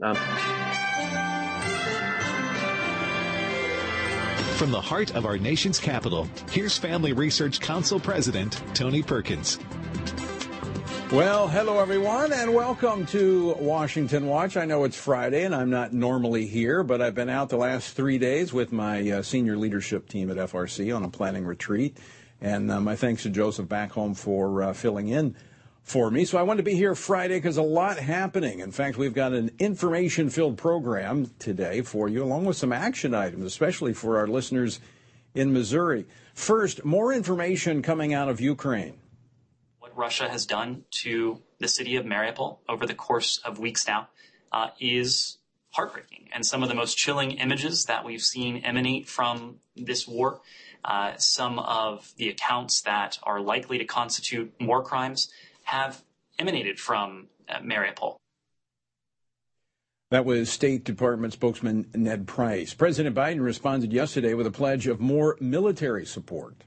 Um, From the heart of our nation's capital, here's Family Research Council President Tony Perkins. Well, hello everyone, and welcome to Washington Watch. I know it's Friday, and I'm not normally here, but I've been out the last three days with my uh, senior leadership team at FRC on a planning retreat. And uh, my thanks to Joseph back home for uh, filling in for me. So I wanted to be here Friday because a lot happening. In fact, we've got an information filled program today for you, along with some action items, especially for our listeners in Missouri. First, more information coming out of Ukraine. What Russia has done to the city of Mariupol over the course of weeks now uh, is heartbreaking. And some of the most chilling images that we've seen emanate from this war, uh, some of the accounts that are likely to constitute war crimes, have emanated from uh, Mariupol. That was State Department spokesman Ned Price. President Biden responded yesterday with a pledge of more military support.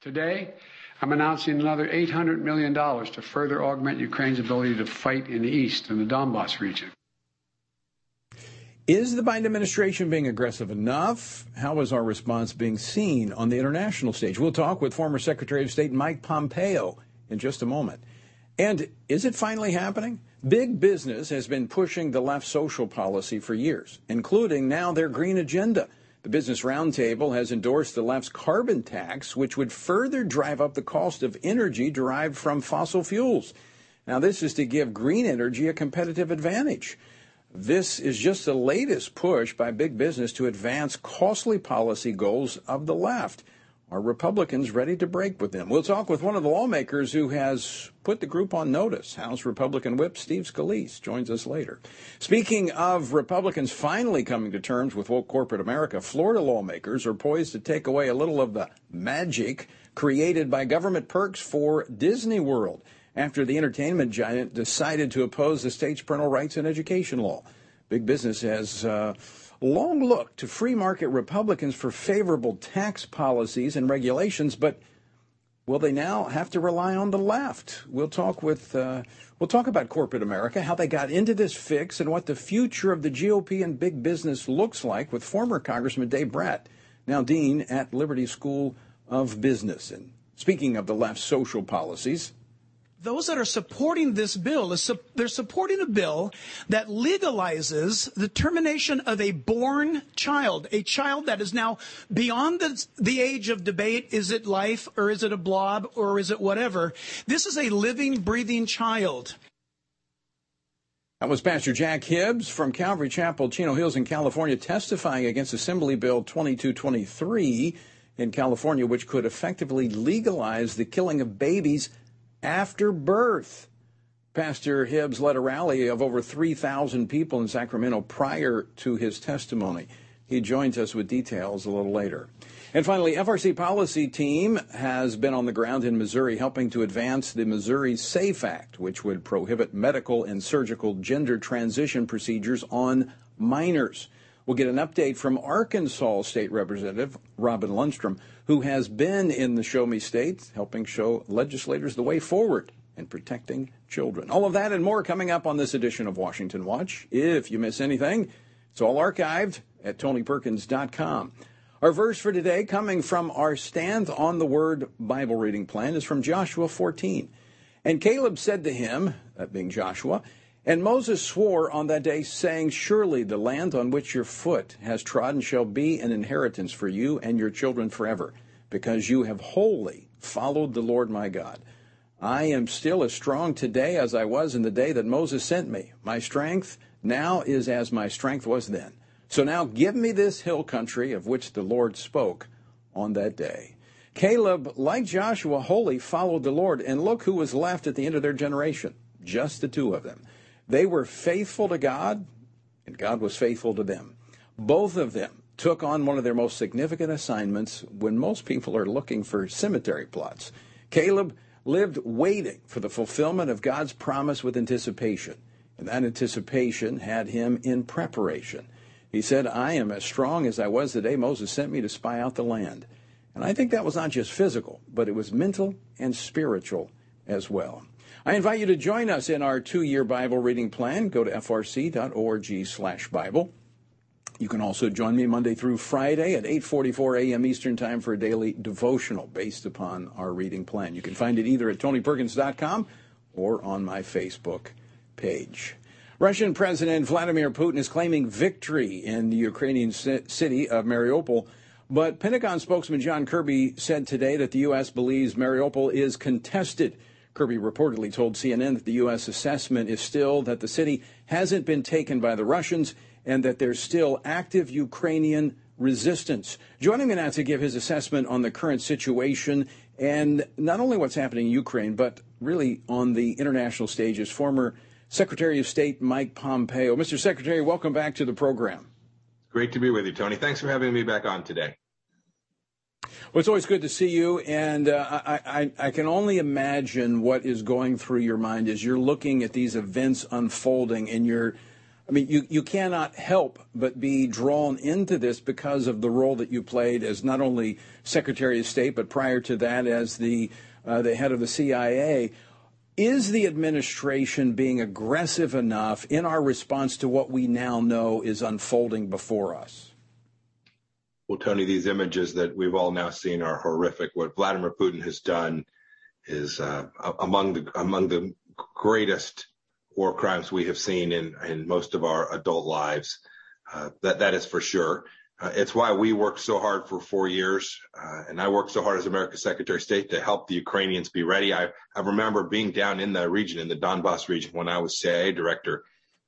Today, I'm announcing another $800 million to further augment Ukraine's ability to fight in the east in the Donbass region. Is the Biden administration being aggressive enough? How is our response being seen on the international stage? We'll talk with former Secretary of State Mike Pompeo in just a moment. And is it finally happening? Big business has been pushing the left social policy for years, including now their green agenda. The Business Roundtable has endorsed the left's carbon tax, which would further drive up the cost of energy derived from fossil fuels. Now, this is to give green energy a competitive advantage. This is just the latest push by big business to advance costly policy goals of the left. Are Republicans ready to break with them? We'll talk with one of the lawmakers who has put the group on notice. House Republican Whip Steve Scalise joins us later. Speaking of Republicans finally coming to terms with woke corporate America, Florida lawmakers are poised to take away a little of the magic created by government perks for Disney World after the entertainment giant decided to oppose the state's parental rights and education law. Big business has. Uh, long look to free market Republicans for favorable tax policies and regulations, but will they now have to rely on the left? We'll talk with uh, we'll talk about corporate America, how they got into this fix, and what the future of the GOP and big business looks like with former Congressman Dave Brat, now dean at Liberty School of Business. And speaking of the left's social policies, those that are supporting this bill they're supporting a bill that legalizes the termination of a born child, a child that is now beyond the, the age of debate. Is it life or is it a blob or is it whatever? This is a living, breathing child. That was Pastor Jack Hibbs from Calvary Chapel, Chino Hills in California, testifying against Assembly Bill 2223 in California, which could effectively legalize the killing of babies after birth. Pastor Hibbs led a rally of over 3,000 people in Sacramento prior to his testimony. He joins us with details a little later. And finally, FRC policy team has been on the ground in Missouri helping to advance the Missouri SAFE Act, which would prohibit medical and surgical gender transition procedures on minors. We'll get an update from Arkansas State Representative Robin Lundstrum, who has been in the Show Me State, helping show legislators the way forward in protecting children. All of that and more coming up on this edition of Washington Watch. If you miss anything, it's all archived at tonyperkins.com. Our verse for today, coming from our Stand on the Word Bible reading plan, is from Joshua 14. And Caleb said to him, that being Joshua, and Moses swore on that day, saying, Surely the land on which your foot has trodden shall be an inheritance for you and your children forever, because you have wholly followed the Lord my God. I am still as strong today as I was in the day that Moses sent me. My strength now is as my strength was then. So now give me this hill country of which the Lord spoke on that day. Caleb, like Joshua, wholly followed the Lord, and look who was left at the end of their generation. Just the two of them. They were faithful to God, and God was faithful to them. Both of them took on one of their most significant assignments when most people are looking for cemetery plots. Caleb lived waiting for the fulfillment of God's promise with anticipation, and that anticipation had him in preparation. He said, I am as strong as I was the day Moses sent me to spy out the land. And I think that was not just physical, but it was mental and spiritual as well. I invite you to join us in our two-year Bible reading plan. Go to frc.org slash Bible. You can also join me Monday through Friday at 8:44 a.m. Eastern Time for a daily devotional based upon our reading plan. You can find it either at tonyperkins.com or on my Facebook page. Russian President Vladimir Putin is claiming victory in the Ukrainian city of Mariupol, but Pentagon spokesman John Kirby said today that the U.S. believes Mariupol is contested. Kirby reportedly told CNN that the U.S. assessment is still that the city hasn't been taken by the Russians and that there's still active Ukrainian resistance. Joining me now to give his assessment on the current situation and not only what's happening in Ukraine, but really on the international stage is former Secretary of State Mike Pompeo. Mr. Secretary, welcome back to the program. Great to be with you, Tony. Thanks for having me back on today. Well, it's always good to see you, and uh, I, I, I, can only imagine what is going through your mind as you're looking at these events unfolding, and you're I mean, you, you cannot help but be drawn into this because of the role that you played as not only Secretary of State, but prior to that as the, uh, the head of the CIA. Is the administration being aggressive enough in our response to what we now know is unfolding before us? Well, Tony, these images that we've all now seen are horrific. What Vladimir Putin has done is uh, among the among the greatest war crimes we have seen in, in most of our adult lives. Uh, that, that is for sure. Uh, it's why we worked so hard for four years, uh, and I worked so hard as America's Secretary of State to help the Ukrainians be ready. I, I remember being down in the region, in the Donbass region, when I was CIA director.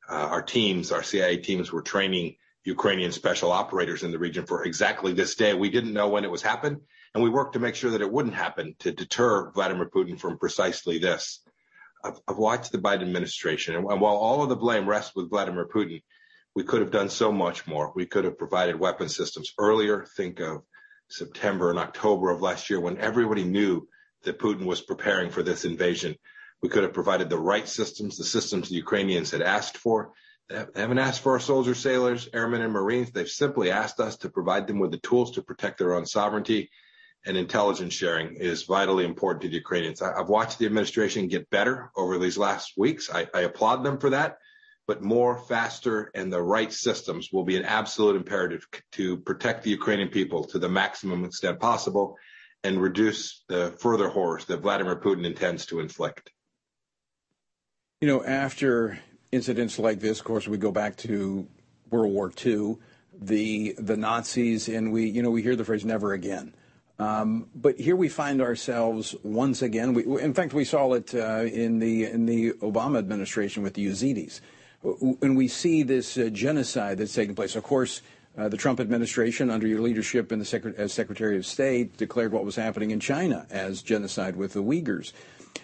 Uh, our teams, our CIA teams, were training Ukrainian special operators in the region for exactly this day. We didn't know when it was happen, and we worked to make sure that it wouldn't happen to deter Vladimir Putin from precisely this. I've, I've watched the Biden administration, and while all of the blame rests with Vladimir Putin, we could have done so much more. We could have provided weapon systems earlier. Think of September and October of last year when everybody knew that Putin was preparing for this invasion. We could have provided the right systems, the systems the Ukrainians had asked for. Haven't asked for our soldiers, sailors, airmen, and Marines. They've simply asked us to provide them with the tools to protect their own sovereignty and intelligence sharing is vitally important to the Ukrainians. I, have watched the administration get better over these last weeks. I, I applaud them for that, but more, faster, and the right systems will be an absolute imperative to protect the Ukrainian people to the maximum extent possible and reduce the further horrors that Vladimir Putin intends to inflict. You know, after incidents like this, of course, we go back to World War II, the the Nazis, and we, you know, we hear the phrase "never again." Um, but here we find ourselves once again. We, in fact, we saw it uh, in the in the Obama administration with the Yazidis, and we see this uh, genocide that's taking place. Of course, uh, the Trump administration, under your leadership in the as Secretary of State, declared what was happening in China as genocide with the Uyghurs.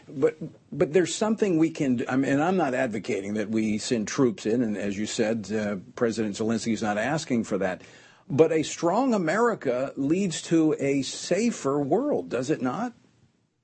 But but there's something we can. I mean, and I'm not advocating that we send troops in. And as you said, uh, President Zelensky is not asking for that. But a strong America leads to a safer world, does it not?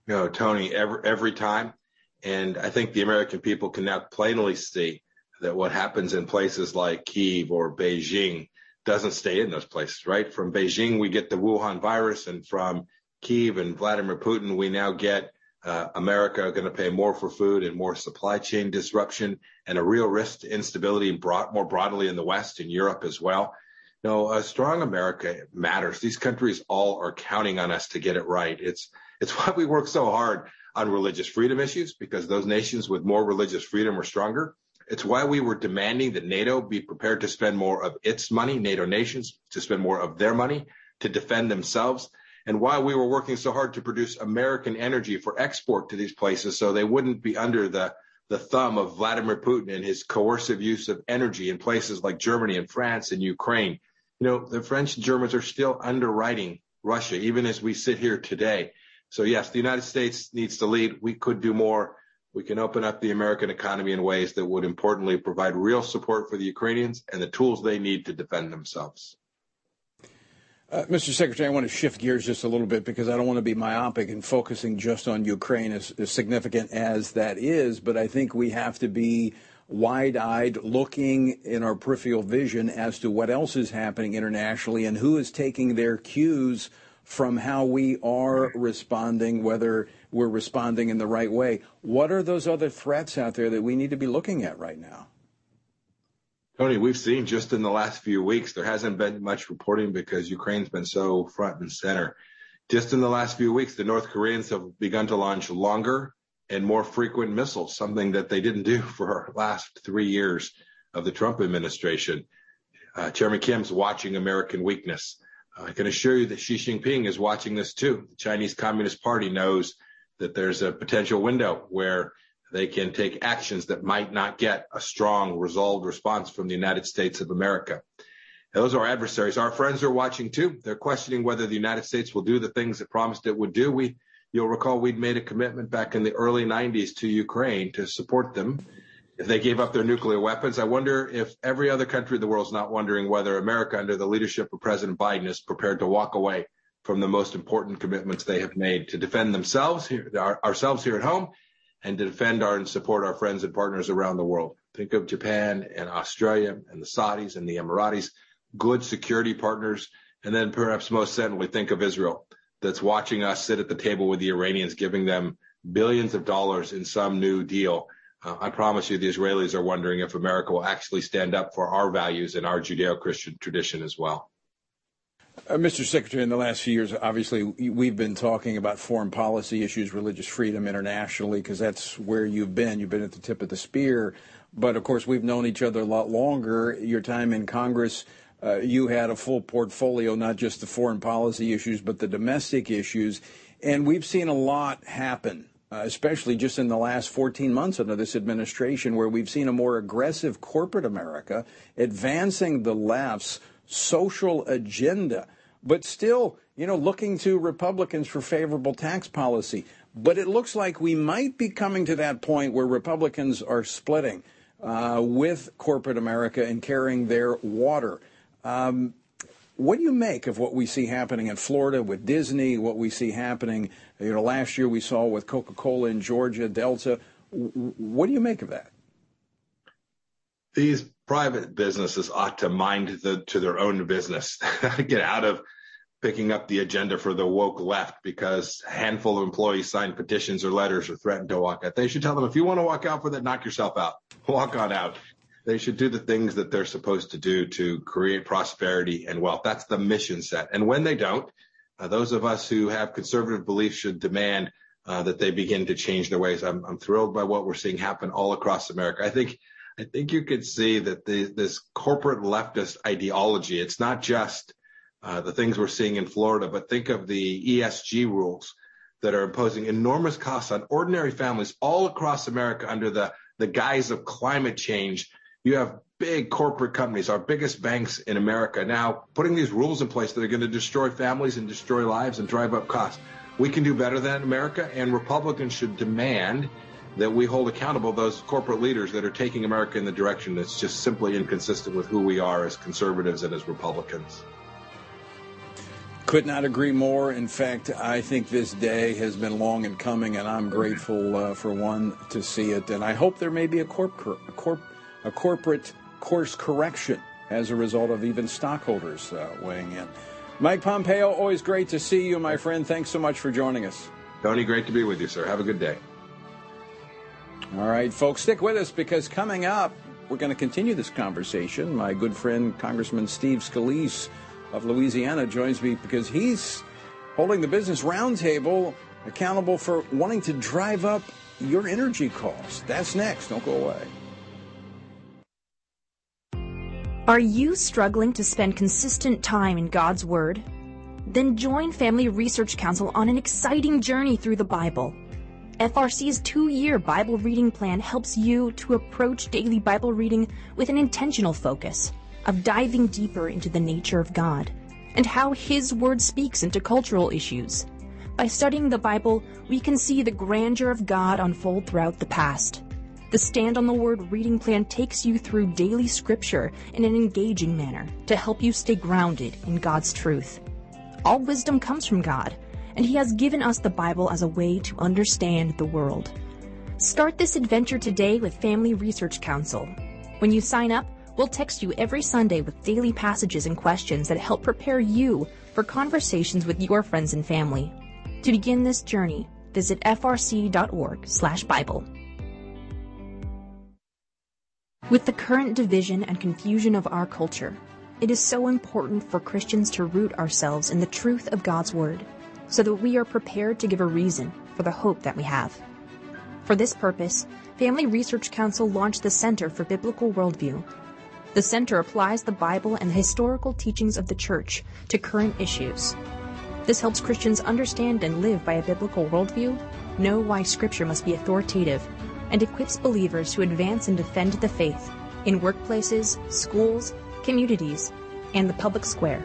No, Tony, every, every time. And I think the American people can now plainly see that what happens in places like Kiev or Beijing doesn't stay in those places, right? From Beijing, we get the Wuhan virus, and from Kiev and Vladimir Putin, we now get Uh, America are going to pay more for food and more supply chain disruption and a real risk to instability brought more broadly in the West and Europe as well. No, a strong America matters. These countries all are counting on us to get it right. It's it's why we work so hard on religious freedom issues because those nations with more religious freedom are stronger. It's why we were demanding that NATO be prepared to spend more of its money, NATO nations to spend more of their money to defend themselves, and why we were working so hard to produce American energy for export to these places so they wouldn't be under the the thumb of Vladimir Putin and his coercive use of energy in places like Germany and France and Ukraine you know, the French and Germans are still underwriting Russia, even as we sit here today. So yes, the United States needs to lead. We could do more. We can open up the American economy in ways that would importantly provide real support for the Ukrainians and the tools they need to defend themselves. Uh, Mr. Secretary, I want to shift gears just a little bit because I don't want to be myopic and focusing just on Ukraine, as, as significant as that is. But I think we have to be wide eyed, looking in our peripheral vision as to what else is happening internationally and who is taking their cues from how we are responding, whether we're responding in the right way. What are those other threats out there that we need to be looking at right now? Tony, we've seen just in the last few weeks, there hasn't been much reporting because Ukraine's been so front and center. Just in the last few weeks, the North Koreans have begun to launch longer and more frequent missiles, something that they didn't do for last three years of the Trump administration. Uh, Chairman Kim's watching American weakness. Uh, I can assure you that Xi Jinping is watching this too. The Chinese Communist Party knows that there's a potential window where they can take actions that might not get a strong, resolved response from the United States of America. Those are adversaries. Our friends are watching too. They're questioning whether the United States will do the things it promised it would do. We, you'll recall we'd made a commitment back in the early 90s to Ukraine to support them if they gave up their nuclear weapons. I wonder if every other country in the world is not wondering whether America, under the leadership of President Biden, is prepared to walk away from the most important commitments they have made to defend themselves, here, our, ourselves here at home, and defend our and support our friends and partners around the world. Think of Japan and Australia and the Saudis and the Emiratis, good security partners. And then perhaps most centrally, think of Israel that's watching us sit at the table with the Iranians, giving them billions of dollars in some new deal. Uh, I promise you, the Israelis are wondering if America will actually stand up for our values and our Judeo-Christian tradition as well. Uh, Mr. Secretary, in the last few years, obviously, we've been talking about foreign policy issues, religious freedom internationally, because that's where you've been. You've been at the tip of the spear. But of course, we've known each other a lot longer. Your time in Congress, uh, you had a full portfolio, not just the foreign policy issues, but the domestic issues. And we've seen a lot happen, uh, especially just in the last 14 months under this administration, where we've seen a more aggressive corporate America advancing the left's social agenda, but still, you know, looking to Republicans for favorable tax policy. But it looks like we might be coming to that point where Republicans are splitting uh, with corporate America and carrying their water. Um, what do you make of what we see happening in Florida with Disney? What we see happening, you know, last year we saw with Coca-Cola in Georgia, Delta. What do you make of that? These private businesses ought to mind the, to their own business, get out of picking up the agenda for the woke left because a handful of employees signed petitions or letters or threatened to walk out. They should tell them, if you want to walk out for that, knock yourself out. Walk on out. They should do the things that they're supposed to do to create prosperity and wealth. That's the mission set. And when they don't, uh, those of us who have conservative beliefs should demand uh, that they begin to change their ways. I'm, I'm thrilled by what we're seeing happen all across America. I think I think you could see that the, this corporate leftist ideology, it's not just uh, the things we're seeing in Florida, but think of the ESG rules that are imposing enormous costs on ordinary families all across America under the, the guise of climate change. You have big corporate companies, our biggest banks in America now putting these rules in place that are going to destroy families and destroy lives and drive up costs. We can do better than America, and Republicans should demand that we hold accountable those corporate leaders that are taking America in the direction that's just simply inconsistent with who we are as conservatives and as Republicans. Could not agree more. In fact, I think this day has been long in coming, and I'm grateful uh, for one to see it. And I hope there may be a, corp, a, corp, a corporate course correction as a result of even stockholders uh, weighing in. Mike Pompeo, always great to see you, my friend. Thanks so much for joining us. Tony, great to be with you, sir. Have a good day. All right, folks, stick with us because coming up, we're going to continue this conversation. My good friend, Congressman Steve Scalise of Louisiana, joins me because he's holding the Business Roundtable accountable for wanting to drive up your energy costs. That's next. Don't go away. Are you struggling to spend consistent time in God's Word? Then join Family Research Council on an exciting journey through the Bible. FRC's two year Bible reading plan helps you to approach daily Bible reading with an intentional focus of diving deeper into the nature of God and how His Word speaks into cultural issues. By studying the Bible, we can see the grandeur of God unfold throughout the past. The Stand on the Word reading plan takes you through daily scripture in an engaging manner to help you stay grounded in God's truth. All wisdom comes from God and He has given us the Bible as a way to understand the world. Start this adventure today with Family Research Council. When you sign up, We'll text you every Sunday with daily passages and questions that help prepare you for conversations with your friends and family. To begin this journey, visit frc.org/bible. With the current division and confusion of our culture, it is so important for Christians to root ourselves in the truth of God's Word so that we are prepared to give a reason for the hope that we have. For this purpose, Family Research Council launched the Center for Biblical Worldview. The center applies the Bible and the historical teachings of the Church to current issues. This helps Christians understand and live by a biblical worldview, know why Scripture must be authoritative, and equips believers to advance and defend the faith in workplaces, schools, communities, and the public square.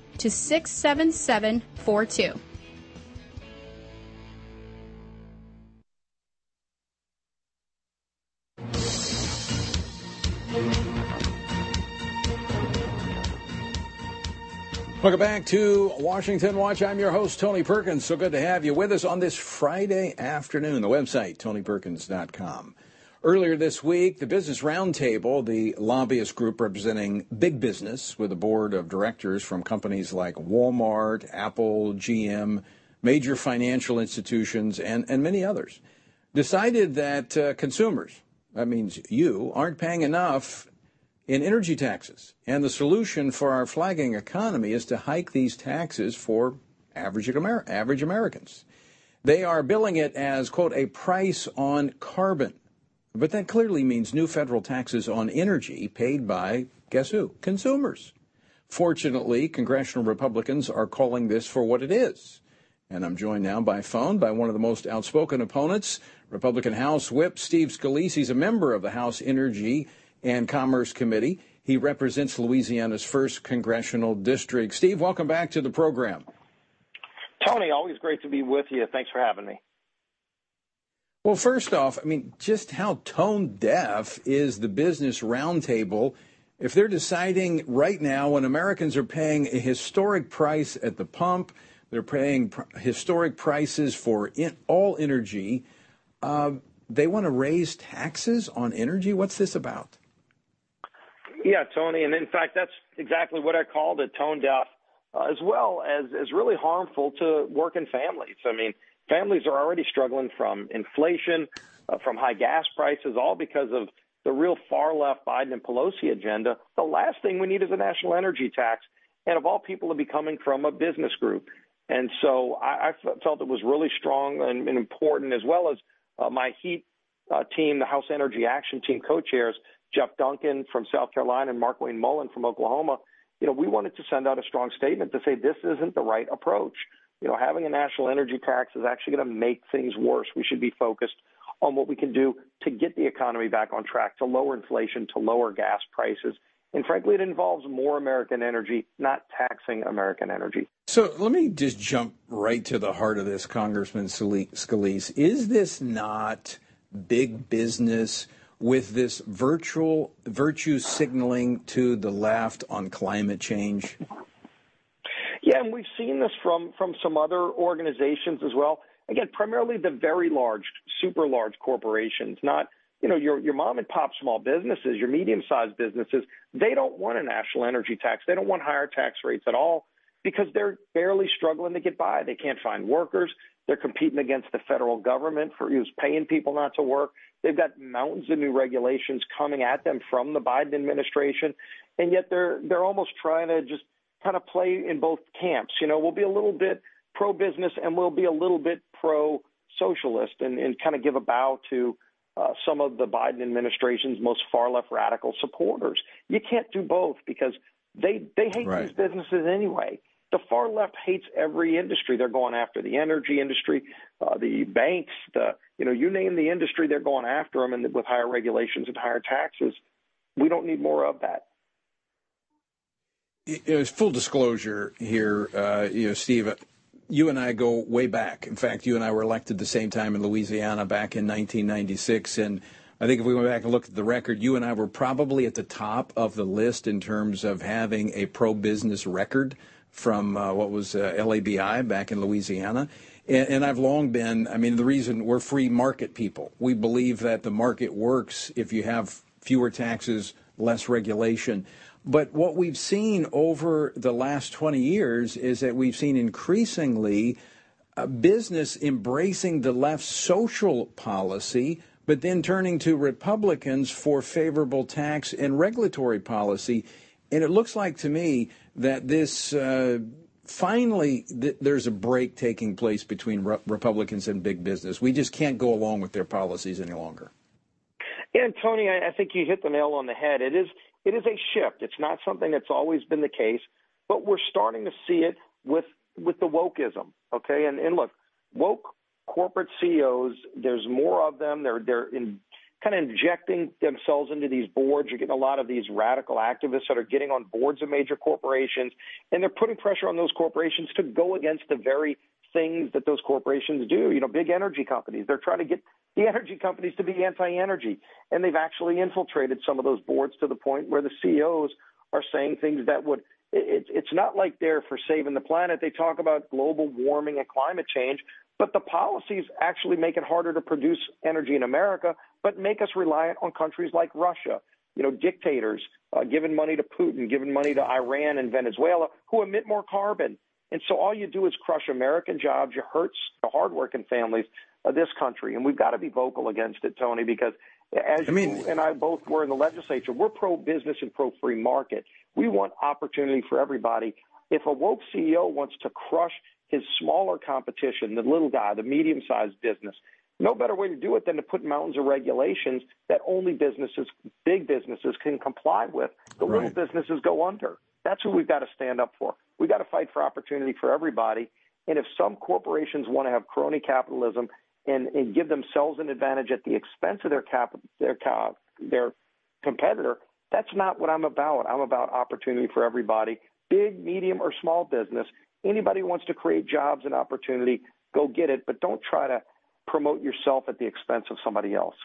to 67742. Welcome back to Washington Watch. I'm your host, Tony Perkins. So good to have you with us on this Friday afternoon. The website, tonyperkins.com. Earlier this week, the Business Roundtable, the lobbyist group representing big business with a board of directors from companies like Walmart, Apple, GM, major financial institutions, and, and many others, decided that uh, consumers, that means you, aren't paying enough in energy taxes. And the solution for our flagging economy is to hike these taxes for average, Amer- average Americans. They are billing it as, quote, a price on carbon. But that clearly means new federal taxes on energy paid by, guess who? Consumers. Fortunately, congressional Republicans are calling this for what it is. And I'm joined now by phone by one of the most outspoken opponents, Republican House Whip Steve Scalise. He's a member of the House Energy and Commerce Committee. He represents Louisiana's first congressional district. Steve, welcome back to the program. Tony, always great to be with you. Thanks for having me. Well, first off, I mean, just how tone deaf is the business roundtable if they're deciding right now when Americans are paying a historic price at the pump, they're paying pr- historic prices for in- all energy, uh, they want to raise taxes on energy? What's this about? Yeah, Tony, and in fact, that's exactly what I called it, tone deaf, uh, as well as as really harmful to working families. I mean, families are already struggling from inflation, uh, from high gas prices, all because of the real far left Biden and Pelosi agenda. The last thing we need is a national energy tax, and of all people, to be coming from a business group. And so I, I felt it was really strong and, and important, as well as uh, my Heat uh, team, the House Energy Action Team co-chairs, Jeff Duncan from South Carolina and Markwayne Mullin from Oklahoma, you know, we wanted to send out a strong statement to say this isn't the right approach. You know, having a national energy tax is actually going to make things worse. We should be focused on what we can do to get the economy back on track, to lower inflation, to lower gas prices. And frankly, it involves more American energy, not taxing American energy. So let me just jump right to the heart of this, Congressman Scalise. Is this not big business? With this virtual virtue signaling to the left on climate change? Yeah, and we've seen this from from some other organizations as well. Again, primarily the very large, super large corporations, not you know, your your mom and pop small businesses, your medium sized businesses, they don't want a national energy tax. They don't want higher tax rates at all because they're barely struggling to get by. They can't find workers. They're competing against the federal government for who's paying people not to work. They've got mountains of new regulations coming at them from the Biden administration, and yet they're they're almost trying to just kind of play in both camps. You know, we'll be a little bit pro business and we'll be a little bit pro socialist and, and kind of give a bow to uh, some of the Biden administration's most far left radical supporters. You can't do both because they they hate right. these businesses anyway. The far left hates every industry. They're going after the energy industry, uh, the banks, the you know you name the industry, they're going after them, and with higher regulations and higher taxes, we don't need more of that. It was full disclosure here, uh, you know, Steve you and I go way back. In fact, you and I were elected the same time in Louisiana back in 1996. And I think if we went back and looked at the record, you and I were probably at the top of the list in terms of having a pro business record from uh, what was uh, LABI back in Louisiana. And, and I've long been, I mean, the reason we're free market people. We believe that the market works if you have fewer taxes, less regulation. But what we've seen over the last 20 years is that we've seen increasingly uh, business embracing the left's social policy, but then turning to Republicans for favorable tax and regulatory policy. And it looks like to me that this uh, finally th- there's a break taking place between re- Republicans and big business. We just can't go along with their policies any longer. And Tony, I think you hit the nail on the head. It is it is a shift. It's not something that's always been the case, but we're starting to see it with with the wokeism. Okay, and and look, woke corporate CEOs. There's more of them. They're they're in kind of injecting themselves into these boards. You're getting a lot of these radical activists that are getting on boards of major corporations, and they're putting pressure on those corporations to go against the very things that those corporations do. You know, big energy companies, they're trying to get the energy companies to be anti energy. And they've actually infiltrated some of those boards to the point where the CEOs are saying things that would, it, it's not like they're for saving the planet. They talk about global warming and climate change, but the policies actually make it harder to produce energy in America, but make us reliant on countries like Russia. You know, dictators uh, giving money to Putin, giving money to Iran and Venezuela, who emit more carbon. And so all you do is crush American jobs. You hurt the hardworking families of this country. And we've got to be vocal against it, Tony, because as I mean, you and I both were in the legislature, we're pro business and pro free market. We want opportunity for everybody. If a woke CEO wants to crush his smaller competition, the little guy, the medium sized business, no better way to do it than to put mountains of regulations that only businesses, big businesses, can comply with. The right. little businesses go under. That's who we've got to stand up for. We've got to fight for opportunity for everybody. And if some corporations want to have crony capitalism and, and give themselves an advantage at the expense of their cap, their their competitor, that's not what I'm about. I'm about opportunity for everybody, big, medium, or small business. Anybody who wants to create jobs and opportunity, go get it, but don't try to promote yourself at the expense of somebody else.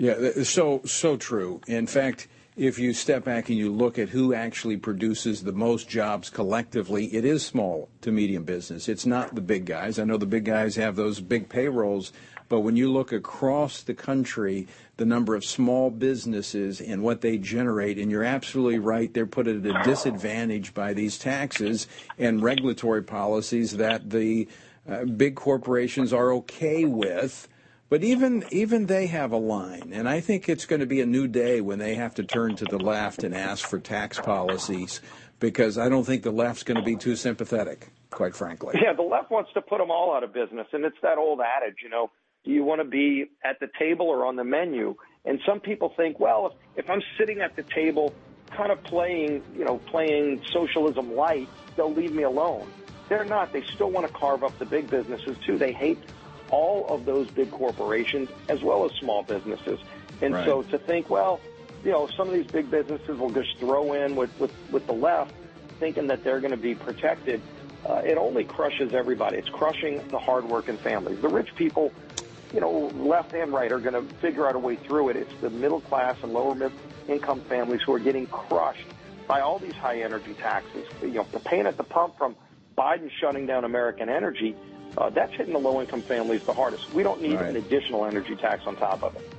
Yeah, so so true. In fact, if you step back and you look at who actually produces the most jobs collectively, it is small to medium business. It's not the big guys. I know the big guys have those big payrolls, but when you look across the country, the number of small businesses and what they generate, and you're absolutely right, they're put at a disadvantage by these taxes and regulatory policies that the uh, big corporations are okay with but even even they have a line, and I think it's going to be a new day when they have to turn to the left and ask for tax policies, because I don't think the left's going to be too sympathetic, quite frankly. Yeah, the left wants to put them all out of business, and it's that old adage, you know, do you want to be at the table or on the menu? And some people think, well, if, if I'm sitting at the table, kind of playing, you know, playing socialism light, they'll leave me alone. They're not. They still want to carve up the big businesses too. They hate all of those big corporations as well as small businesses. And right. so to think, well, you know, some of these big businesses will just throw in with, with, with the left thinking that they're going to be protected, uh, it only crushes everybody. It's crushing the hardworking families. The rich people, you know, left and right, are going to figure out a way through it. It's the middle class and lower mid income families who are getting crushed by all these high energy taxes. You know, the pain at the pump from Biden shutting down American energy uh, that's hitting the low income families the hardest. We don't need right. an additional energy tax on top of it.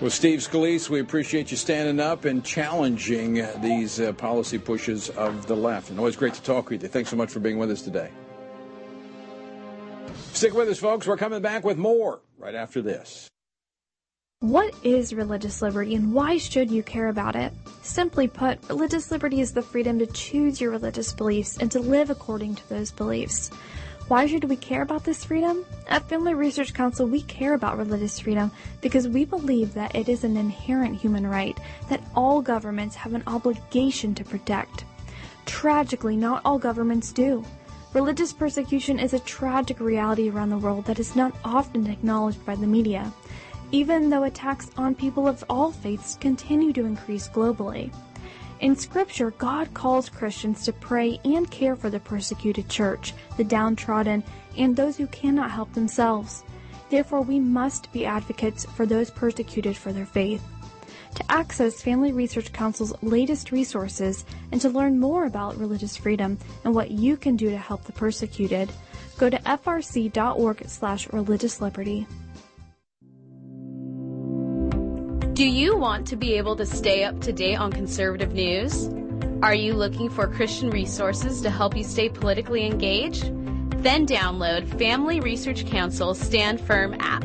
Well, Steve Scalise, we appreciate you standing up and challenging these uh, policy pushes of the left. And always great to talk with you. Thanks so much for being with us today. Stick with us, folks. We're coming back with more right after this. What is religious liberty and why should you care about it? Simply put, religious liberty is the freedom to choose your religious beliefs and to live according to those beliefs. Why should we care about this freedom? At Family Research Council, we care about religious freedom because we believe that it is an inherent human right that all governments have an obligation to protect. Tragically, not all governments do. Religious persecution is a tragic reality around the world that is not often acknowledged by the media, even though attacks on people of all faiths continue to increase globally. In Scripture, God calls Christians to pray and care for the persecuted church, the downtrodden, and those who cannot help themselves. Therefore, we must be advocates for those persecuted for their faith. To access Family Research Council's latest resources and to learn more about religious freedom and what you can do to help the persecuted, go to frc.org slash religious liberty. Do you want to be able to stay up to date on conservative news? Are you looking for Christian resources to help you stay politically engaged? Then download Family Research Council's Stand Firm app.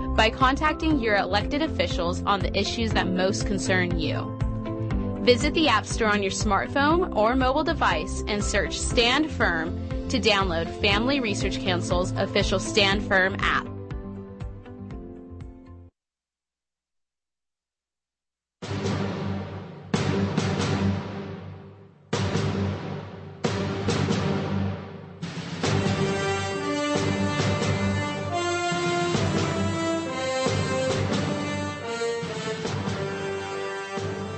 by contacting your elected officials on the issues that most concern you. Visit the App Store on your smartphone or mobile device and search Stand Firm to download Family Research Council's official Stand Firm app.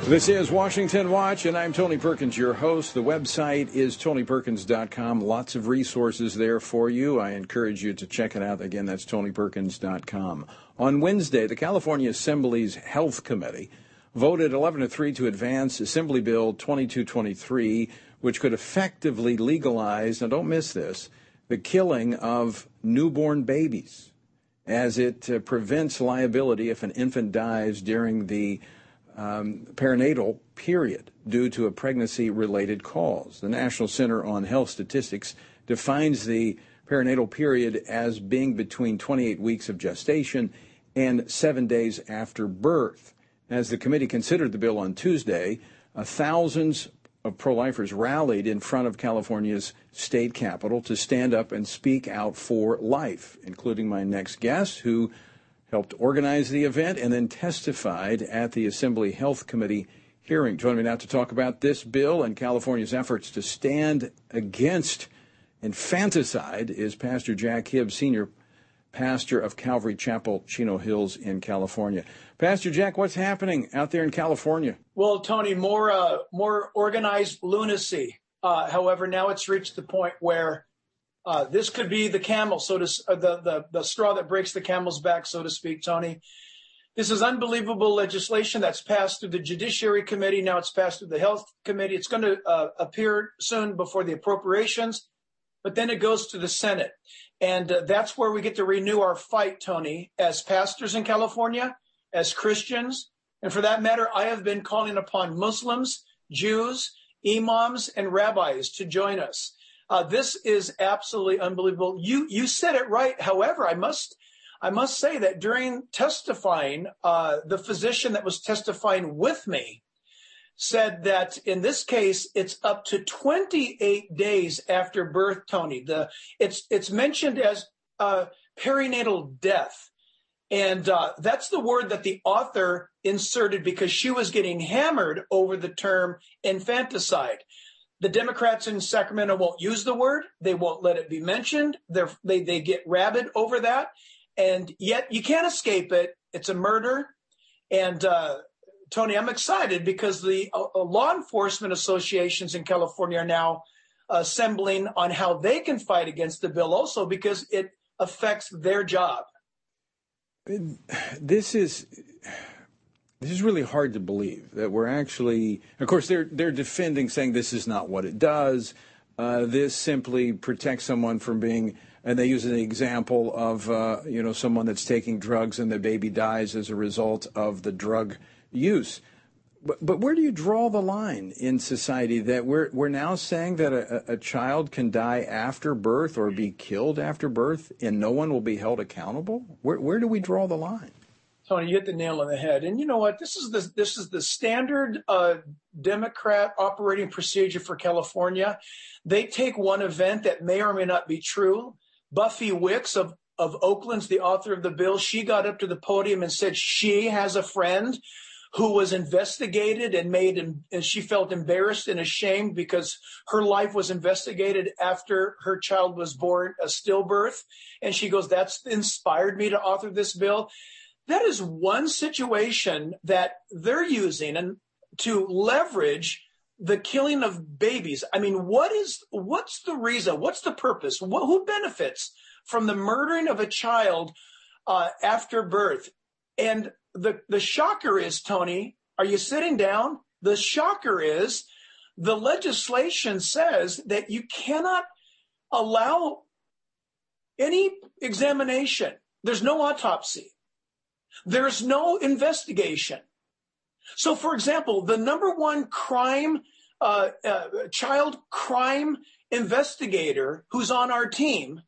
This is Washington Watch, and I'm Tony Perkins, your host. The website is tonyperkins.com. Lots of resources there for you. I encourage you to check it out. Again, that's tonyperkins.com. On Wednesday, the California Assembly's Health Committee voted 11 to 3 to advance Assembly Bill 2223, which could effectively legalize, now don't miss this, the killing of newborn babies, as it uh, prevents liability if an infant dies during the um, perinatal period due to a pregnancy related cause. The National Center on Health Statistics defines the perinatal period as being between 28 weeks of gestation and seven days after birth. As the committee considered the bill on Tuesday, uh, thousands of pro lifers rallied in front of California's state capitol to stand up and speak out for life, including my next guest, who helped organize the event and then testified at the Assembly Health Committee hearing. Joining me now to talk about this bill and California's efforts to stand against infanticide is Pastor Jack Hibbs, Senior Pastor of Calvary Chapel, Chino Hills in California. Pastor Jack, what's happening out there in California? Well, Tony, more uh, more organized lunacy. Uh, however, now it's reached the point where uh, this could be the camel, so to uh, the, the the straw that breaks the camel's back, so to speak, Tony. This is unbelievable legislation that's passed through the Judiciary Committee. Now it's passed through the Health Committee. It's going to uh, appear soon before the appropriations, but then it goes to the Senate. And uh, that's where we get to renew our fight, Tony, as pastors in California, as Christians. And for that matter, I have been calling upon Muslims, Jews, imams, and rabbis to join us. Uh, this is absolutely unbelievable. You you said it right. However, I must I must say that during testifying, uh, the physician that was testifying with me said that in this case it's up to 28 days after birth. Tony, the it's it's mentioned as uh, perinatal death. And uh, that's the word that the author inserted because she was getting hammered over the term infanticide. The Democrats in Sacramento won't use the word. They won't let it be mentioned. They're, they they get rabid over that, and yet you can't escape it. It's a murder, and uh, Tony, I'm excited because the uh, law enforcement associations in California are now assembling on how they can fight against the bill also because it affects their job. This is this is really hard to believe that we're actually. Of course, they're they're defending, saying this is not what it does. Uh, this simply protects someone from being, and they use an example of uh, you know someone that's taking drugs and the baby dies as a result of the drug use. But, but where do you draw the line in society that we're we're now saying that a, a child can die after birth or be killed after birth and no one will be held accountable? Where where do we draw the line? Tony, you hit the nail on the head. And you know what? This is the this is the standard uh, Democrat operating procedure for California. They take one event that may or may not be true. Buffy Wicks of of Oakland's the author of the bill. She got up to the podium and said she has a friend who was investigated and made and she felt embarrassed and ashamed because her life was investigated after her child was born a stillbirth and she goes that's inspired me to author this bill that is one situation that they're using and to leverage the killing of babies. I mean, what is, what's the reason? What's the purpose? What, who benefits from the murdering of a child uh, after birth? And the, the shocker is, Tony, are you sitting down? The shocker is the legislation says that you cannot allow any examination. There's no autopsy. There's no investigation. So, for example, the number one crime, uh, uh, child crime investigator who's on our team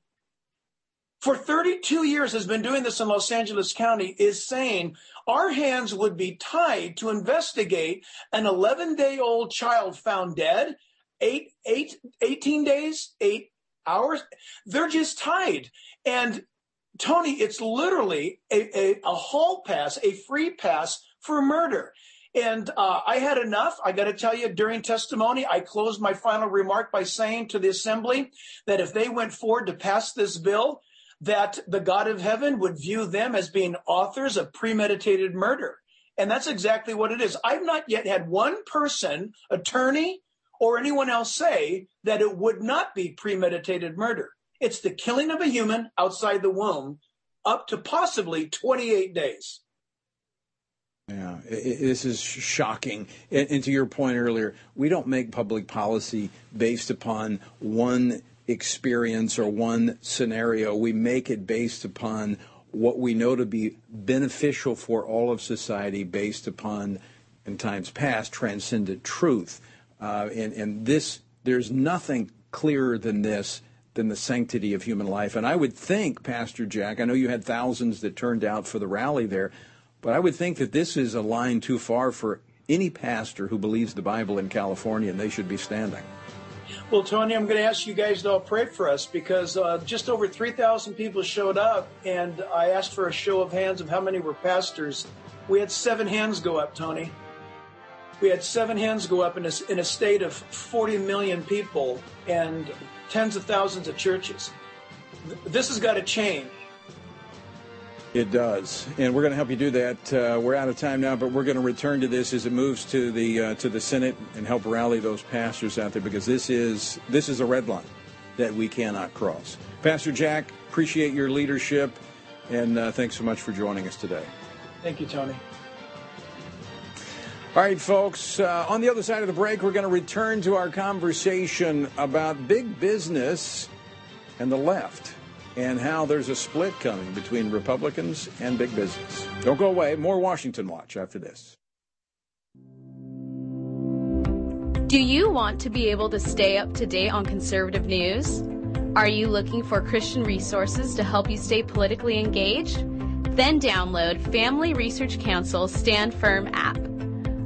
for 32 years has been doing this in Los Angeles County is saying our hands would be tied to investigate an 11 day old child found dead, eight, eight, 18 days, eight hours. They're just tied. And Tony, it's literally a, a, a hall pass, a free pass for murder. And uh, I had enough. I got to tell you, during testimony, I closed my final remark by saying to the assembly that if they went forward to pass this bill, that the God of heaven would view them as being authors of premeditated murder. And that's exactly what it is. I've not yet had one person, attorney, or anyone else say that it would not be premeditated murder. It's the killing of a human outside the womb up to possibly 28 days. Yeah, it, this is shocking. And, and, to your point earlier, we don't make public policy based upon one experience or one scenario. We make it based upon what we know to be beneficial for all of society based upon, in times past, transcendent truth. Uh, and, and this, there's nothing clearer than this than the sanctity of human life. And I would think, Pastor Jack, I know you had thousands that turned out for the rally there, but I would think that this is a line too far for any pastor who believes the Bible in California, and they should be standing. Well, Tony, I'm going to ask you guys to all pray for us because uh, just over 3,000 people showed up, and I asked for a show of hands of how many were pastors. We had seven hands go up, Tony. We had seven hands go up in a, in a state of 40 million people, and tens of thousands of churches. This has got to change. It does, and we're going to help you do that. Uh, we're out of time now, but we're going to return to this as it moves to the uh, to the Senate and help rally those pastors out there because this is this is a red line that we cannot cross. Pastor Jack, appreciate your leadership, and uh, thanks so much for joining us today. Thank you, Tony. All right, folks, uh, on the other side of the break, we're going to return to our conversation about big business and the left and how there's a split coming between Republicans and big business. Don't go away. More Washington Watch after this. Do you want to be able to stay up to date on conservative news? Are you looking for Christian resources to help you stay politically engaged? Then download Family Research Council Stand Firm app.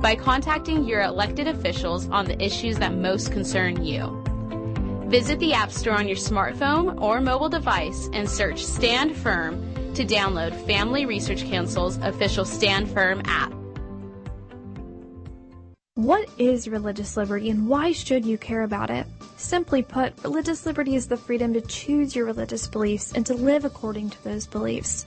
by contacting your elected officials on the issues that most concern you. Visit the App Store on your smartphone or mobile device and search Stand Firm to download Family Research Council's official Stand Firm app. What is religious liberty and why should you care about it? Simply put, religious liberty is the freedom to choose your religious beliefs and to live according to those beliefs.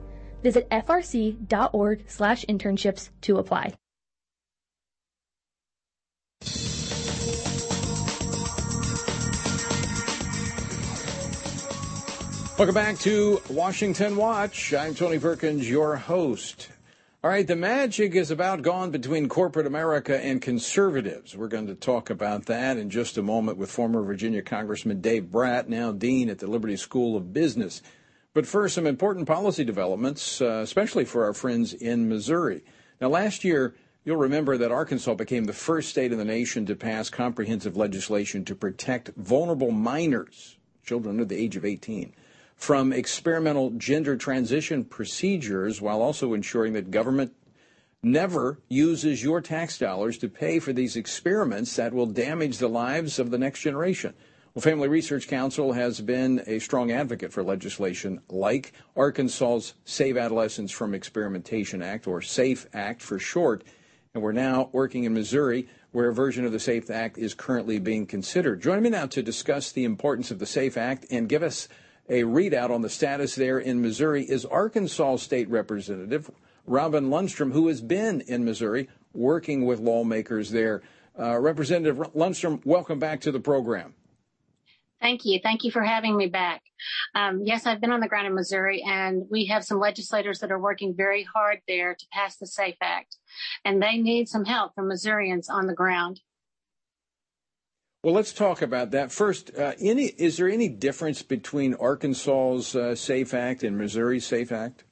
Visit frc.org slash internships to apply. Welcome back to Washington Watch. I'm Tony Perkins, your host. All right, the magic is about gone between corporate America and conservatives. We're going to talk about that in just a moment with former Virginia Congressman Dave Brat, now Dean at the Liberty School of Business. But first, some important policy developments, uh, especially for our friends in Missouri. Now, last year, you'll remember that Arkansas became the first state in the nation to pass comprehensive legislation to protect vulnerable minors, children under the age of 18, from experimental gender transition procedures while also ensuring that government never uses your tax dollars to pay for these experiments that will damage the lives of the next generation. Well, Family Research Council has been a strong advocate for legislation like Arkansas's Save Adolescents from Experimentation Act, or SAFE Act for short. And we're now working in Missouri, where a version of the SAFE Act is currently being considered. Join me now to discuss the importance of the SAFE Act and give us a readout on the status there in Missouri is Arkansas State Representative Robin Lundstrum, who has been in Missouri working with lawmakers there. Uh, Representative Lundstrum, welcome back to the program. Thank you. Thank you for having me back. Um, yes, I've been on the ground in Missouri, and we have some legislators that are working very hard there to pass the SAFE Act, and they need some help from Missourians on the ground. Well, let's talk about that first. Uh, any is there any difference between Arkansas's uh, SAFE Act and Missouri's SAFE Act?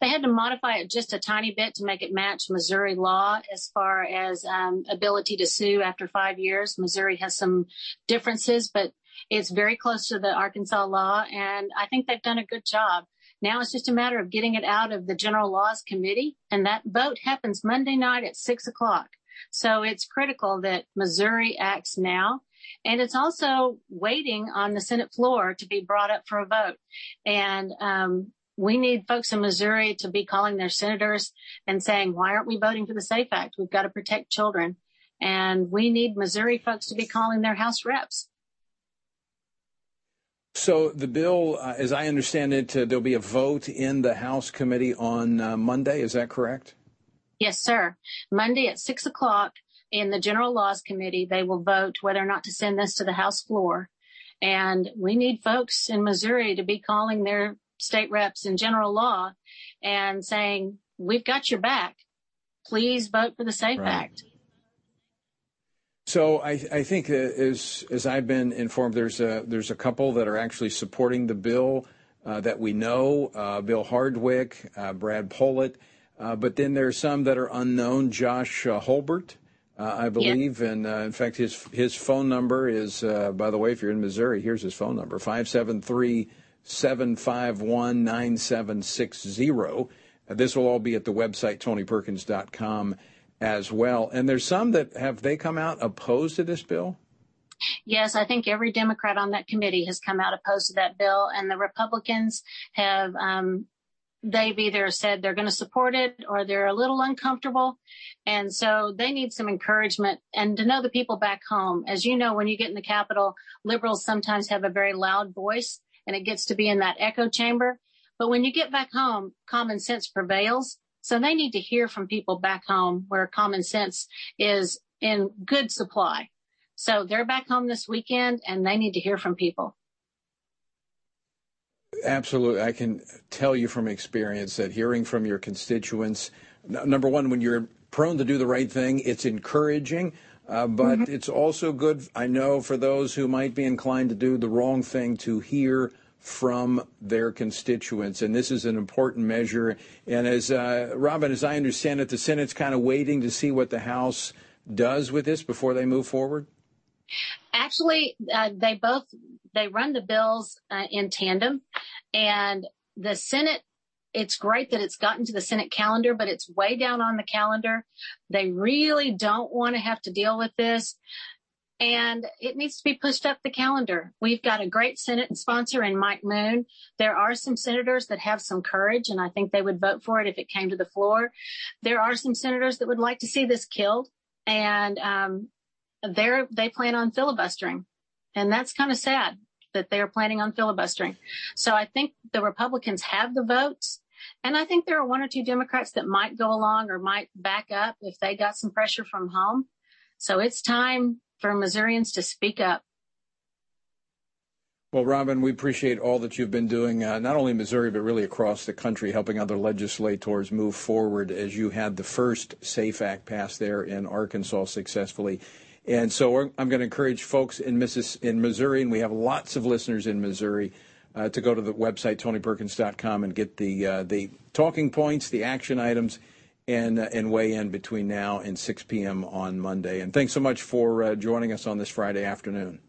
They had to modify it just a tiny bit to make it match Missouri law as far as um, ability to sue after five years. Missouri has some differences, but it's very close to the Arkansas law, and I think they've done a good job. Now it's just a matter of getting it out of the General Laws Committee, and that vote happens Monday night at six o'clock. So it's critical that Missouri acts now. And it's also waiting on the Senate floor to be brought up for a vote. And um, we need folks in Missouri to be calling their senators and saying, why aren't we voting for the SAFE Act? We've got to protect children. And we need Missouri folks to be calling their House reps so the bill, uh, as I understand it, uh, there'll be a vote in the House committee on uh, Monday. Is that correct? Yes, sir. Monday at six o'clock in the General Laws Committee, they will vote whether or not to send this to the House floor. And we need folks in Missouri to be calling their state reps in general law and saying, we've got your back. please vote for the SAFE Right. Act. So I, I think uh, as as I've been informed, there's a there's a couple that are actually supporting the bill uh, that we know, uh, Bill Hardwick, uh, Brad Pollitt, uh, but then there's some that are unknown. Josh uh, Hurlbert, uh, I believe, and uh, in fact his his phone number is, uh, by the way, if you're in Missouri, here's his phone number: five seven three seven five one nine seven six zero. This will all be at the website tonyperkins.com as well. And there's some that have they come out opposed to this bill? Yes, I think every Democrat on that committee has come out opposed to that bill, and the Republicans have. Um, they've either said they're going to support it or they're a little uncomfortable. And so they need some encouragement and to know the people back home. As you know, when you get in the Capitol, liberals sometimes have a very loud voice and it gets to be in that echo chamber. But when you get back home, common sense prevails. So they need to hear from people back home where common sense is in good supply. So they're back home this weekend and they need to hear from people. Absolutely. I can tell you from experience that hearing from your constituents, n- number one, when you're prone to do the right thing, it's encouraging. Uh, but it's also good, I know, for those who might be inclined to do the wrong thing to hear from their constituents. And this is an important measure. And as uh, Robin, as I understand it, the Senate's kind of waiting to see what the House does with this before they move forward. Actually, uh, they both they run the bills uh, in tandem, and the Senate. It's great that it's gotten to the Senate calendar, but it's way down on the calendar. They really don't want to have to deal with this. And it needs to be pushed up the calendar. We've got a great Senate sponsor in Mike Moon. There are some senators that have some courage, and I think they would vote for it if it came to the floor. There are some senators that would like to see this killed, and um, they're they plan on filibustering, and that's kind of sad that they're planning on filibustering. So I think the Republicans have the votes, and I think there are one or two Democrats that might go along or might back up if they got some pressure from home. So it's time for Missourians to speak up. Well, Robin, we appreciate all that you've been doing, uh, not only in Missouri, but really across the country, helping other legislators move forward as you had the first SAFE Act passed there in Arkansas successfully. And so I'm going to encourage folks in, Missis, in Missouri, and we have lots of listeners in Missouri, uh, to go to the website, tonyperkins.com, and get the, uh, the talking points, the action items, and, uh, and weigh in between now and 6 p.m. on Monday. And thanks so much for uh, joining us on this Friday afternoon.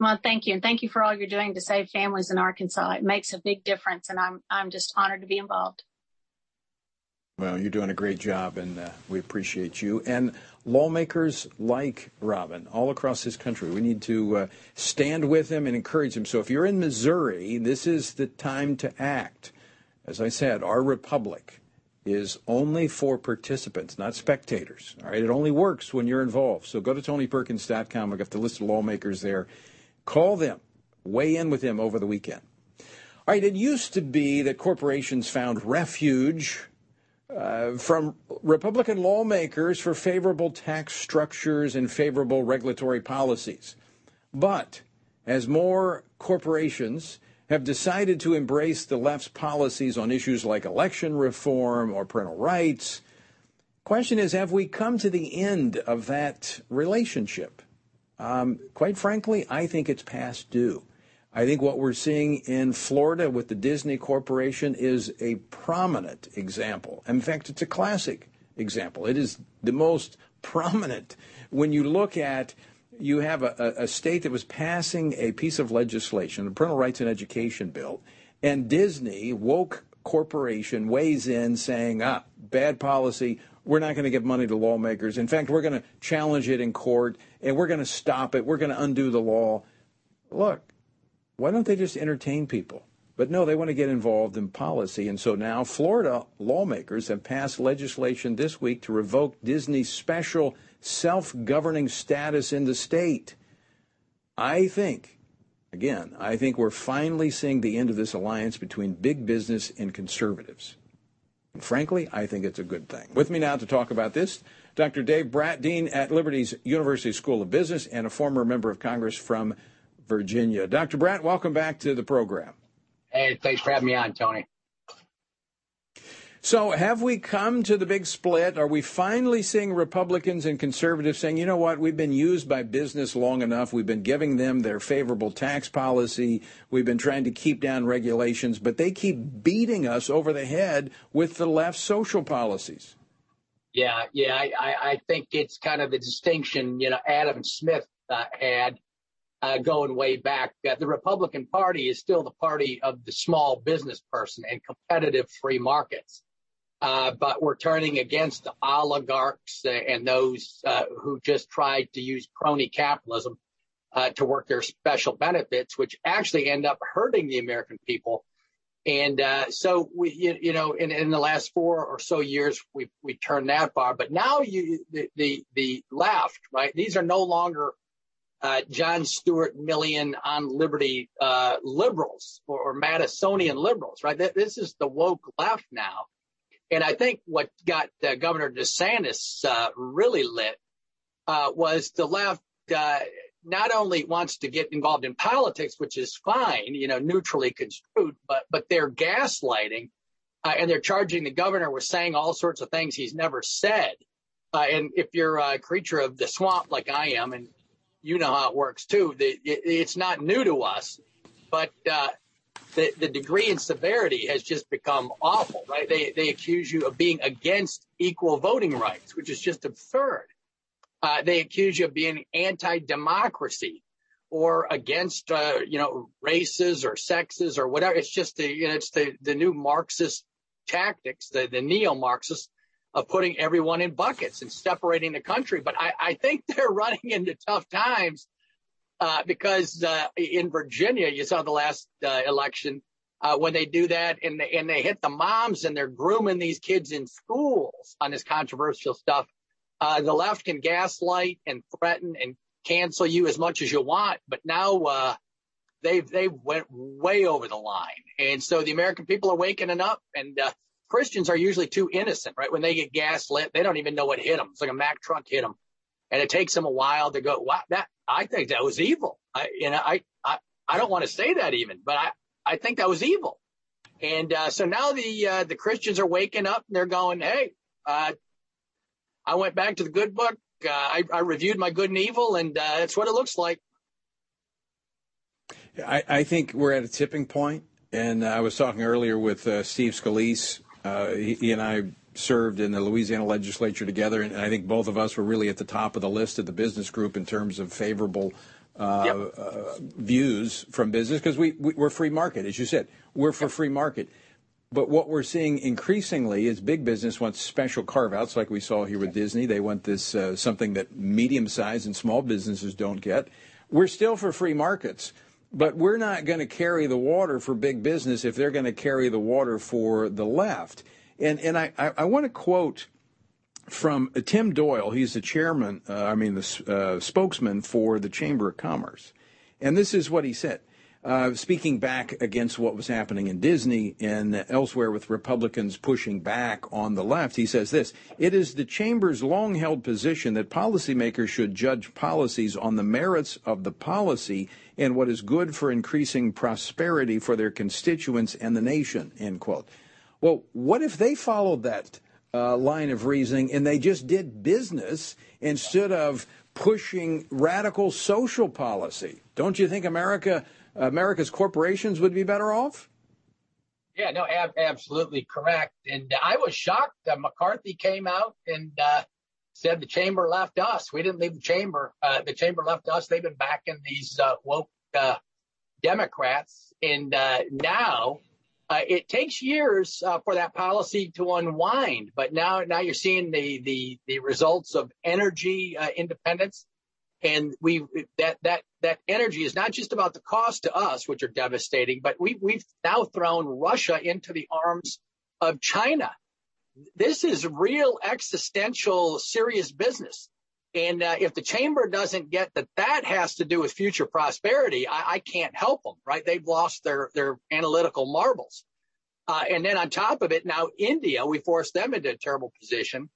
Well, thank you, and thank you for all you're doing to save families in Arkansas. It makes a big difference, and I'm I'm just honored to be involved. Well, you're doing a great job, and uh, we appreciate you. And lawmakers like Robin all across this country, we need to uh, stand with them and encourage them. So if you're in Missouri, this is the time to act. As I said, our republic is only for participants, not spectators. All right, it only works when you're involved. So go to tonyperkins.com. I've got the list of lawmakers there. Call them, weigh in with them over the weekend. All right, it used to be that corporations found refuge uh, from Republican lawmakers for favorable tax structures and favorable regulatory policies. But as more corporations have decided to embrace the left's policies on issues like election reform or parental rights, question is have we come to the end of that relationship? Um, quite frankly, I think it's past due. I think what we're seeing in Florida with the Disney Corporation is a prominent example. In fact, it's a classic example. It is the most prominent when you look at you have a, a state that was passing a piece of legislation, the Parental Rights and Education Bill, and Disney, woke corporation, weighs in saying, ah, bad policy. We're not going to give money to lawmakers. In fact, we're going to challenge it in court and we're going to stop it. We're going to undo the law. Look, why don't they just entertain people? But no, they want to get involved in policy. And so now Florida lawmakers have passed legislation this week to revoke Disney's special self governing status in the state. I think, again, I think we're finally seeing the end of this alliance between big business and conservatives. And frankly, I think it's a good thing. With me now to talk about this, Dr. Dave Brat, Dean at Liberty's University School of Business and a former member of Congress from Virginia. Dr. Brat, welcome back to the program. Hey, thanks for having me on, Tony. So, have we come to the big split? Are we finally seeing Republicans and conservatives saying, you know what, we've been used by business long enough. We've been giving them their favorable tax policy. We've been trying to keep down regulations, but they keep beating us over the head with the left social policies. Yeah, yeah, I, I think it's kind of the distinction, you know, Adam Smith uh, had uh, going way back. Uh, the Republican Party is still the party of the small business person and competitive free markets. Uh, but we're turning against the oligarchs and those uh, who just tried to use crony capitalism uh, to work their special benefits, which actually end up hurting the American people. And uh, so we, you, you know, in, in, the last four or so years, we we turned that far. But now you, the the, the left, right? These are no longer uh, John Stuart Million on liberty uh, liberals or, or Madisonian liberals, right? This is the woke left now. And I think what got uh, Governor DeSantis uh, really lit uh, was the left uh, not only wants to get involved in politics, which is fine, you know, neutrally construed, but but they're gaslighting and they're charging the governor with saying all sorts of things he's never said. and if you're a creature of the swamp like I am, and you know how it works too. The, it, it's not new to us, but uh, the, the degree and severity has just become awful, right? They, they accuse you of being against equal voting rights, which is just absurd. Uh, they accuse you of being anti-democracy or against, uh, you know, races or sexes or whatever. It's just the, you know, it's the, the new Marxist tactics, the, the neo-Marxists of putting everyone in buckets and separating the country. But I, I think they're running into tough times uh, because uh, in Virginia, you saw the last uh, election uh, when they do that and they, and they hit the moms and they're grooming these kids in schools on this controversial stuff. Uh, the left can gaslight and threaten and cancel you as much as you want, but now uh, they've they went way over the line, and so the American people are waking up and uh Christians are usually too innocent, right? When they get gaslit, they don't even know what hit them. It's like a Mack truck hit them. And it takes them a while to go, wow, that, I think that was evil. I, you know, I, I, I don't want to say that even, but I, I think that was evil. And, uh, so now the, uh, the Christians are waking up and they're going, Hey, uh, I went back to the good book. Uh, I, I reviewed my good and evil and, uh, that's what it looks like. I, I think we're at a tipping point, and I was talking earlier with uh, Steve Scalise, uh, he, he, and I served in the Louisiana legislature together, and I think both of us were really at the top of the list of the business group in terms of favorable uh, yep. uh, views from business because we, we, are free market, as you said. We're for yep. free market. But what we're seeing increasingly is big business wants special carve outs, like we saw here with Disney. They want this uh, something that medium sized and small businesses don't get. We're still for free markets. But we're not going to carry the water for big business if they're going to carry the water for the left. And and I, I, I want to quote from Tim Doyle. He's the chairman, uh, I mean, the uh, spokesman for the Chamber of Commerce. And this is what he said. Uh, speaking back against what was happening in Disney and elsewhere with Republicans pushing back on the left, he says this It is the Chamber's long held position that policymakers should judge policies on the merits of the policy and what is good for increasing prosperity for their constituents and the nation. End quote. Well, what if they followed that uh, line of reasoning and they just did business instead of pushing radical social policy? Don't you think America, America's corporations would be better off? Yeah, no, ab- absolutely correct. And I was shocked that McCarthy came out and uh, said the chamber left us. We didn't leave the chamber. Uh, the chamber left us. They've been backing these uh, woke uh, Democrats, and uh, now uh, it takes years uh, for that policy to unwind. But now, now you're seeing the the the results of energy uh, independence, and we that that that energy is not just about the cost to us, which are devastating, but we we've now thrown Russia into the arms of China this is real existential, serious business. And uh, if the chamber doesn't get that that has to do with future prosperity, I, I can't help them, right? They've lost their, their analytical marbles. Uh, and then on top of it, now India, we forced them into a terrible position.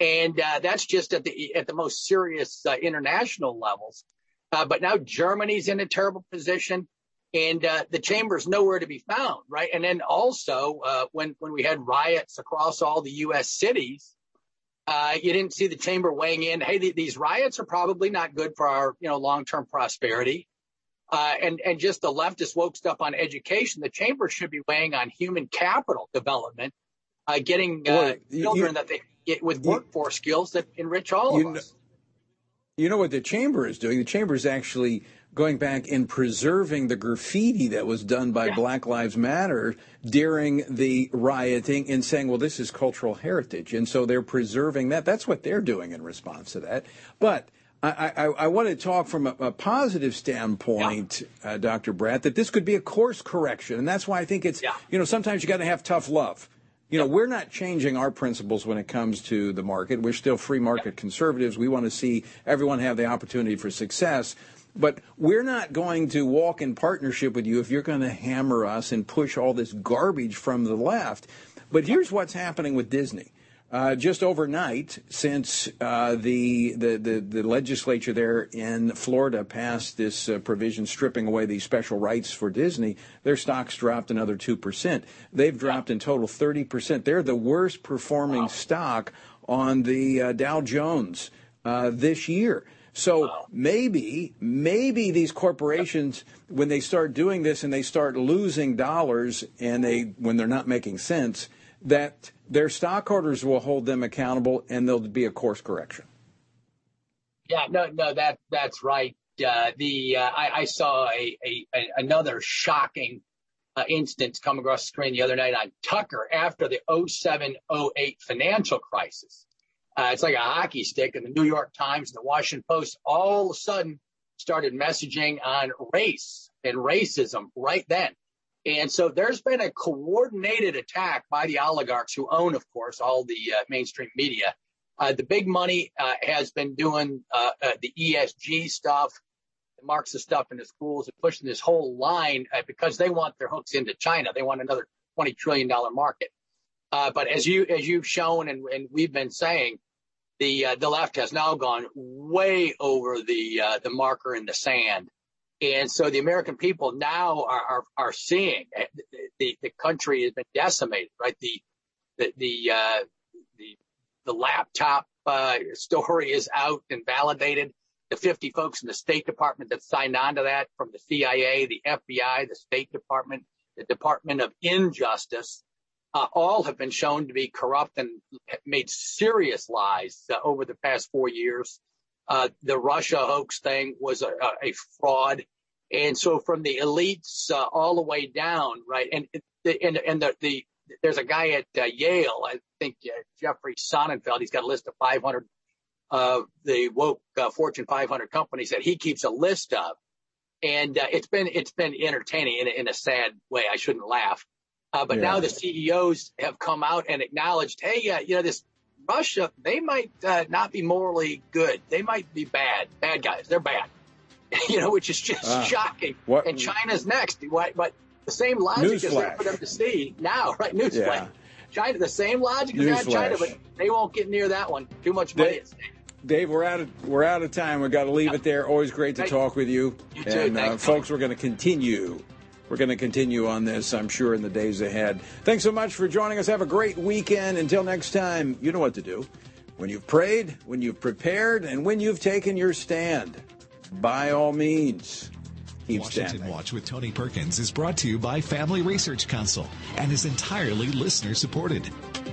And uh, that's just at the at the most serious uh, international levels. Uh, but now Germany's in a terrible position. and uh, the chamber's nowhere to be found, right? And then also when when we had riots across all the U.S. cities, uh, you didn't see the chamber weighing in. Hey, th- these riots are probably not good for our you know long term prosperity. Uh, and and just the leftist woke stuff on education. The chamber should be weighing on human capital development, uh, getting uh, you- children you- that they get with workforce skills that enrich all of kn- us. You know what the chamber is doing? The chamber is actually going back and preserving the graffiti that was done by Black Lives Matter during the rioting and saying, well, this is cultural heritage. And so they're preserving that. That's what they're doing in response to that. But I, I, I want to talk from a, a positive standpoint, uh, Dr. Brat, that this could be a course correction. And that's why I think it's, you know, sometimes you got to have tough love. You know, we're not changing our principles when it comes to the market. We're still free market conservatives. We want to see everyone have the opportunity for success. But we're not going to walk in partnership with you if you're going to hammer us and push all this garbage from the left. But here's what's happening with Disney. Uh, just overnight, since uh, the, the, the the legislature there in Florida passed this uh, provision stripping away these special rights for Disney, their stocks dropped another two percent. They've dropped in total thirty percent. They're the worst performing stock on the uh, Dow Jones uh, this year. So maybe, maybe these corporations, when they start doing this and they start losing dollars, and they when they're not making sense, that their stockholders will hold them accountable, and there'll be a course correction. Yeah, no, no, that that's right. Uh, the uh, I, I saw a, a, a another shocking uh, instance come across the screen the other night on Tucker after the 0708 financial crisis. Uh, it's like a hockey stick, and the New York Times and the Washington Post all of a sudden started messaging on race and racism right then. And so there's been a coordinated attack by the oligarchs who own, of course, all the uh, mainstream media. Uh, the big money uh, has been doing uh, uh, the ESG stuff, the Marxist stuff in the schools, and pushing this whole line uh, because they want their hooks into China. They want another twenty trillion dollar market. But as you as you've shown and, and we've been saying, the uh, the left has now gone way over the uh, the marker in the sand, and so the American people now are are, are seeing uh, the the country has been decimated. Right, the the the uh, the, the laptop uh, story is out and validated. The 50 folks in the State Department that signed on to that, from the CIA, the FBI, the State Department, the Department of Injustice, all have been shown to be corrupt and made serious lies uh, over the past four years. Uh, the Russia hoax thing was a, fraud. And so from the elites uh, all the way down, right? And and and the, the there's a guy at uh, Yale, I think uh, Jeffrey Sonnenfeld. He's got a list of 500 of the woke uh, Fortune 500 companies that he keeps a list of, and uh, it's been it's been entertaining in, in a sad way. I shouldn't laugh, uh, but Yeah. now the CEOs have come out and acknowledged, hey, uh, you know this Russia, they might uh, not be morally good. They might be bad, bad guys. They're bad, you know, which is just Ah. shocking. What- And China's next. Why- But the same logic is there for them to see now, right? Newsflash. Yeah. China, the same logic is China, but they won't get near that one. Too much money. Stake. Dave, we're out of we're out of time. We've got to leave it there. Always great to Thank- talk with you. You too. And uh, folks, we're going to continue. We're going to continue on this, I'm sure, in the days ahead. Thanks so much for joining us. Have a great weekend. Until next time, you know what to do. When you've prayed, when you've prepared, and when you've taken your stand, by all means, keep Washington standing. Watch with Tony Perkins is brought to you by Family Research Council and is entirely listener supported.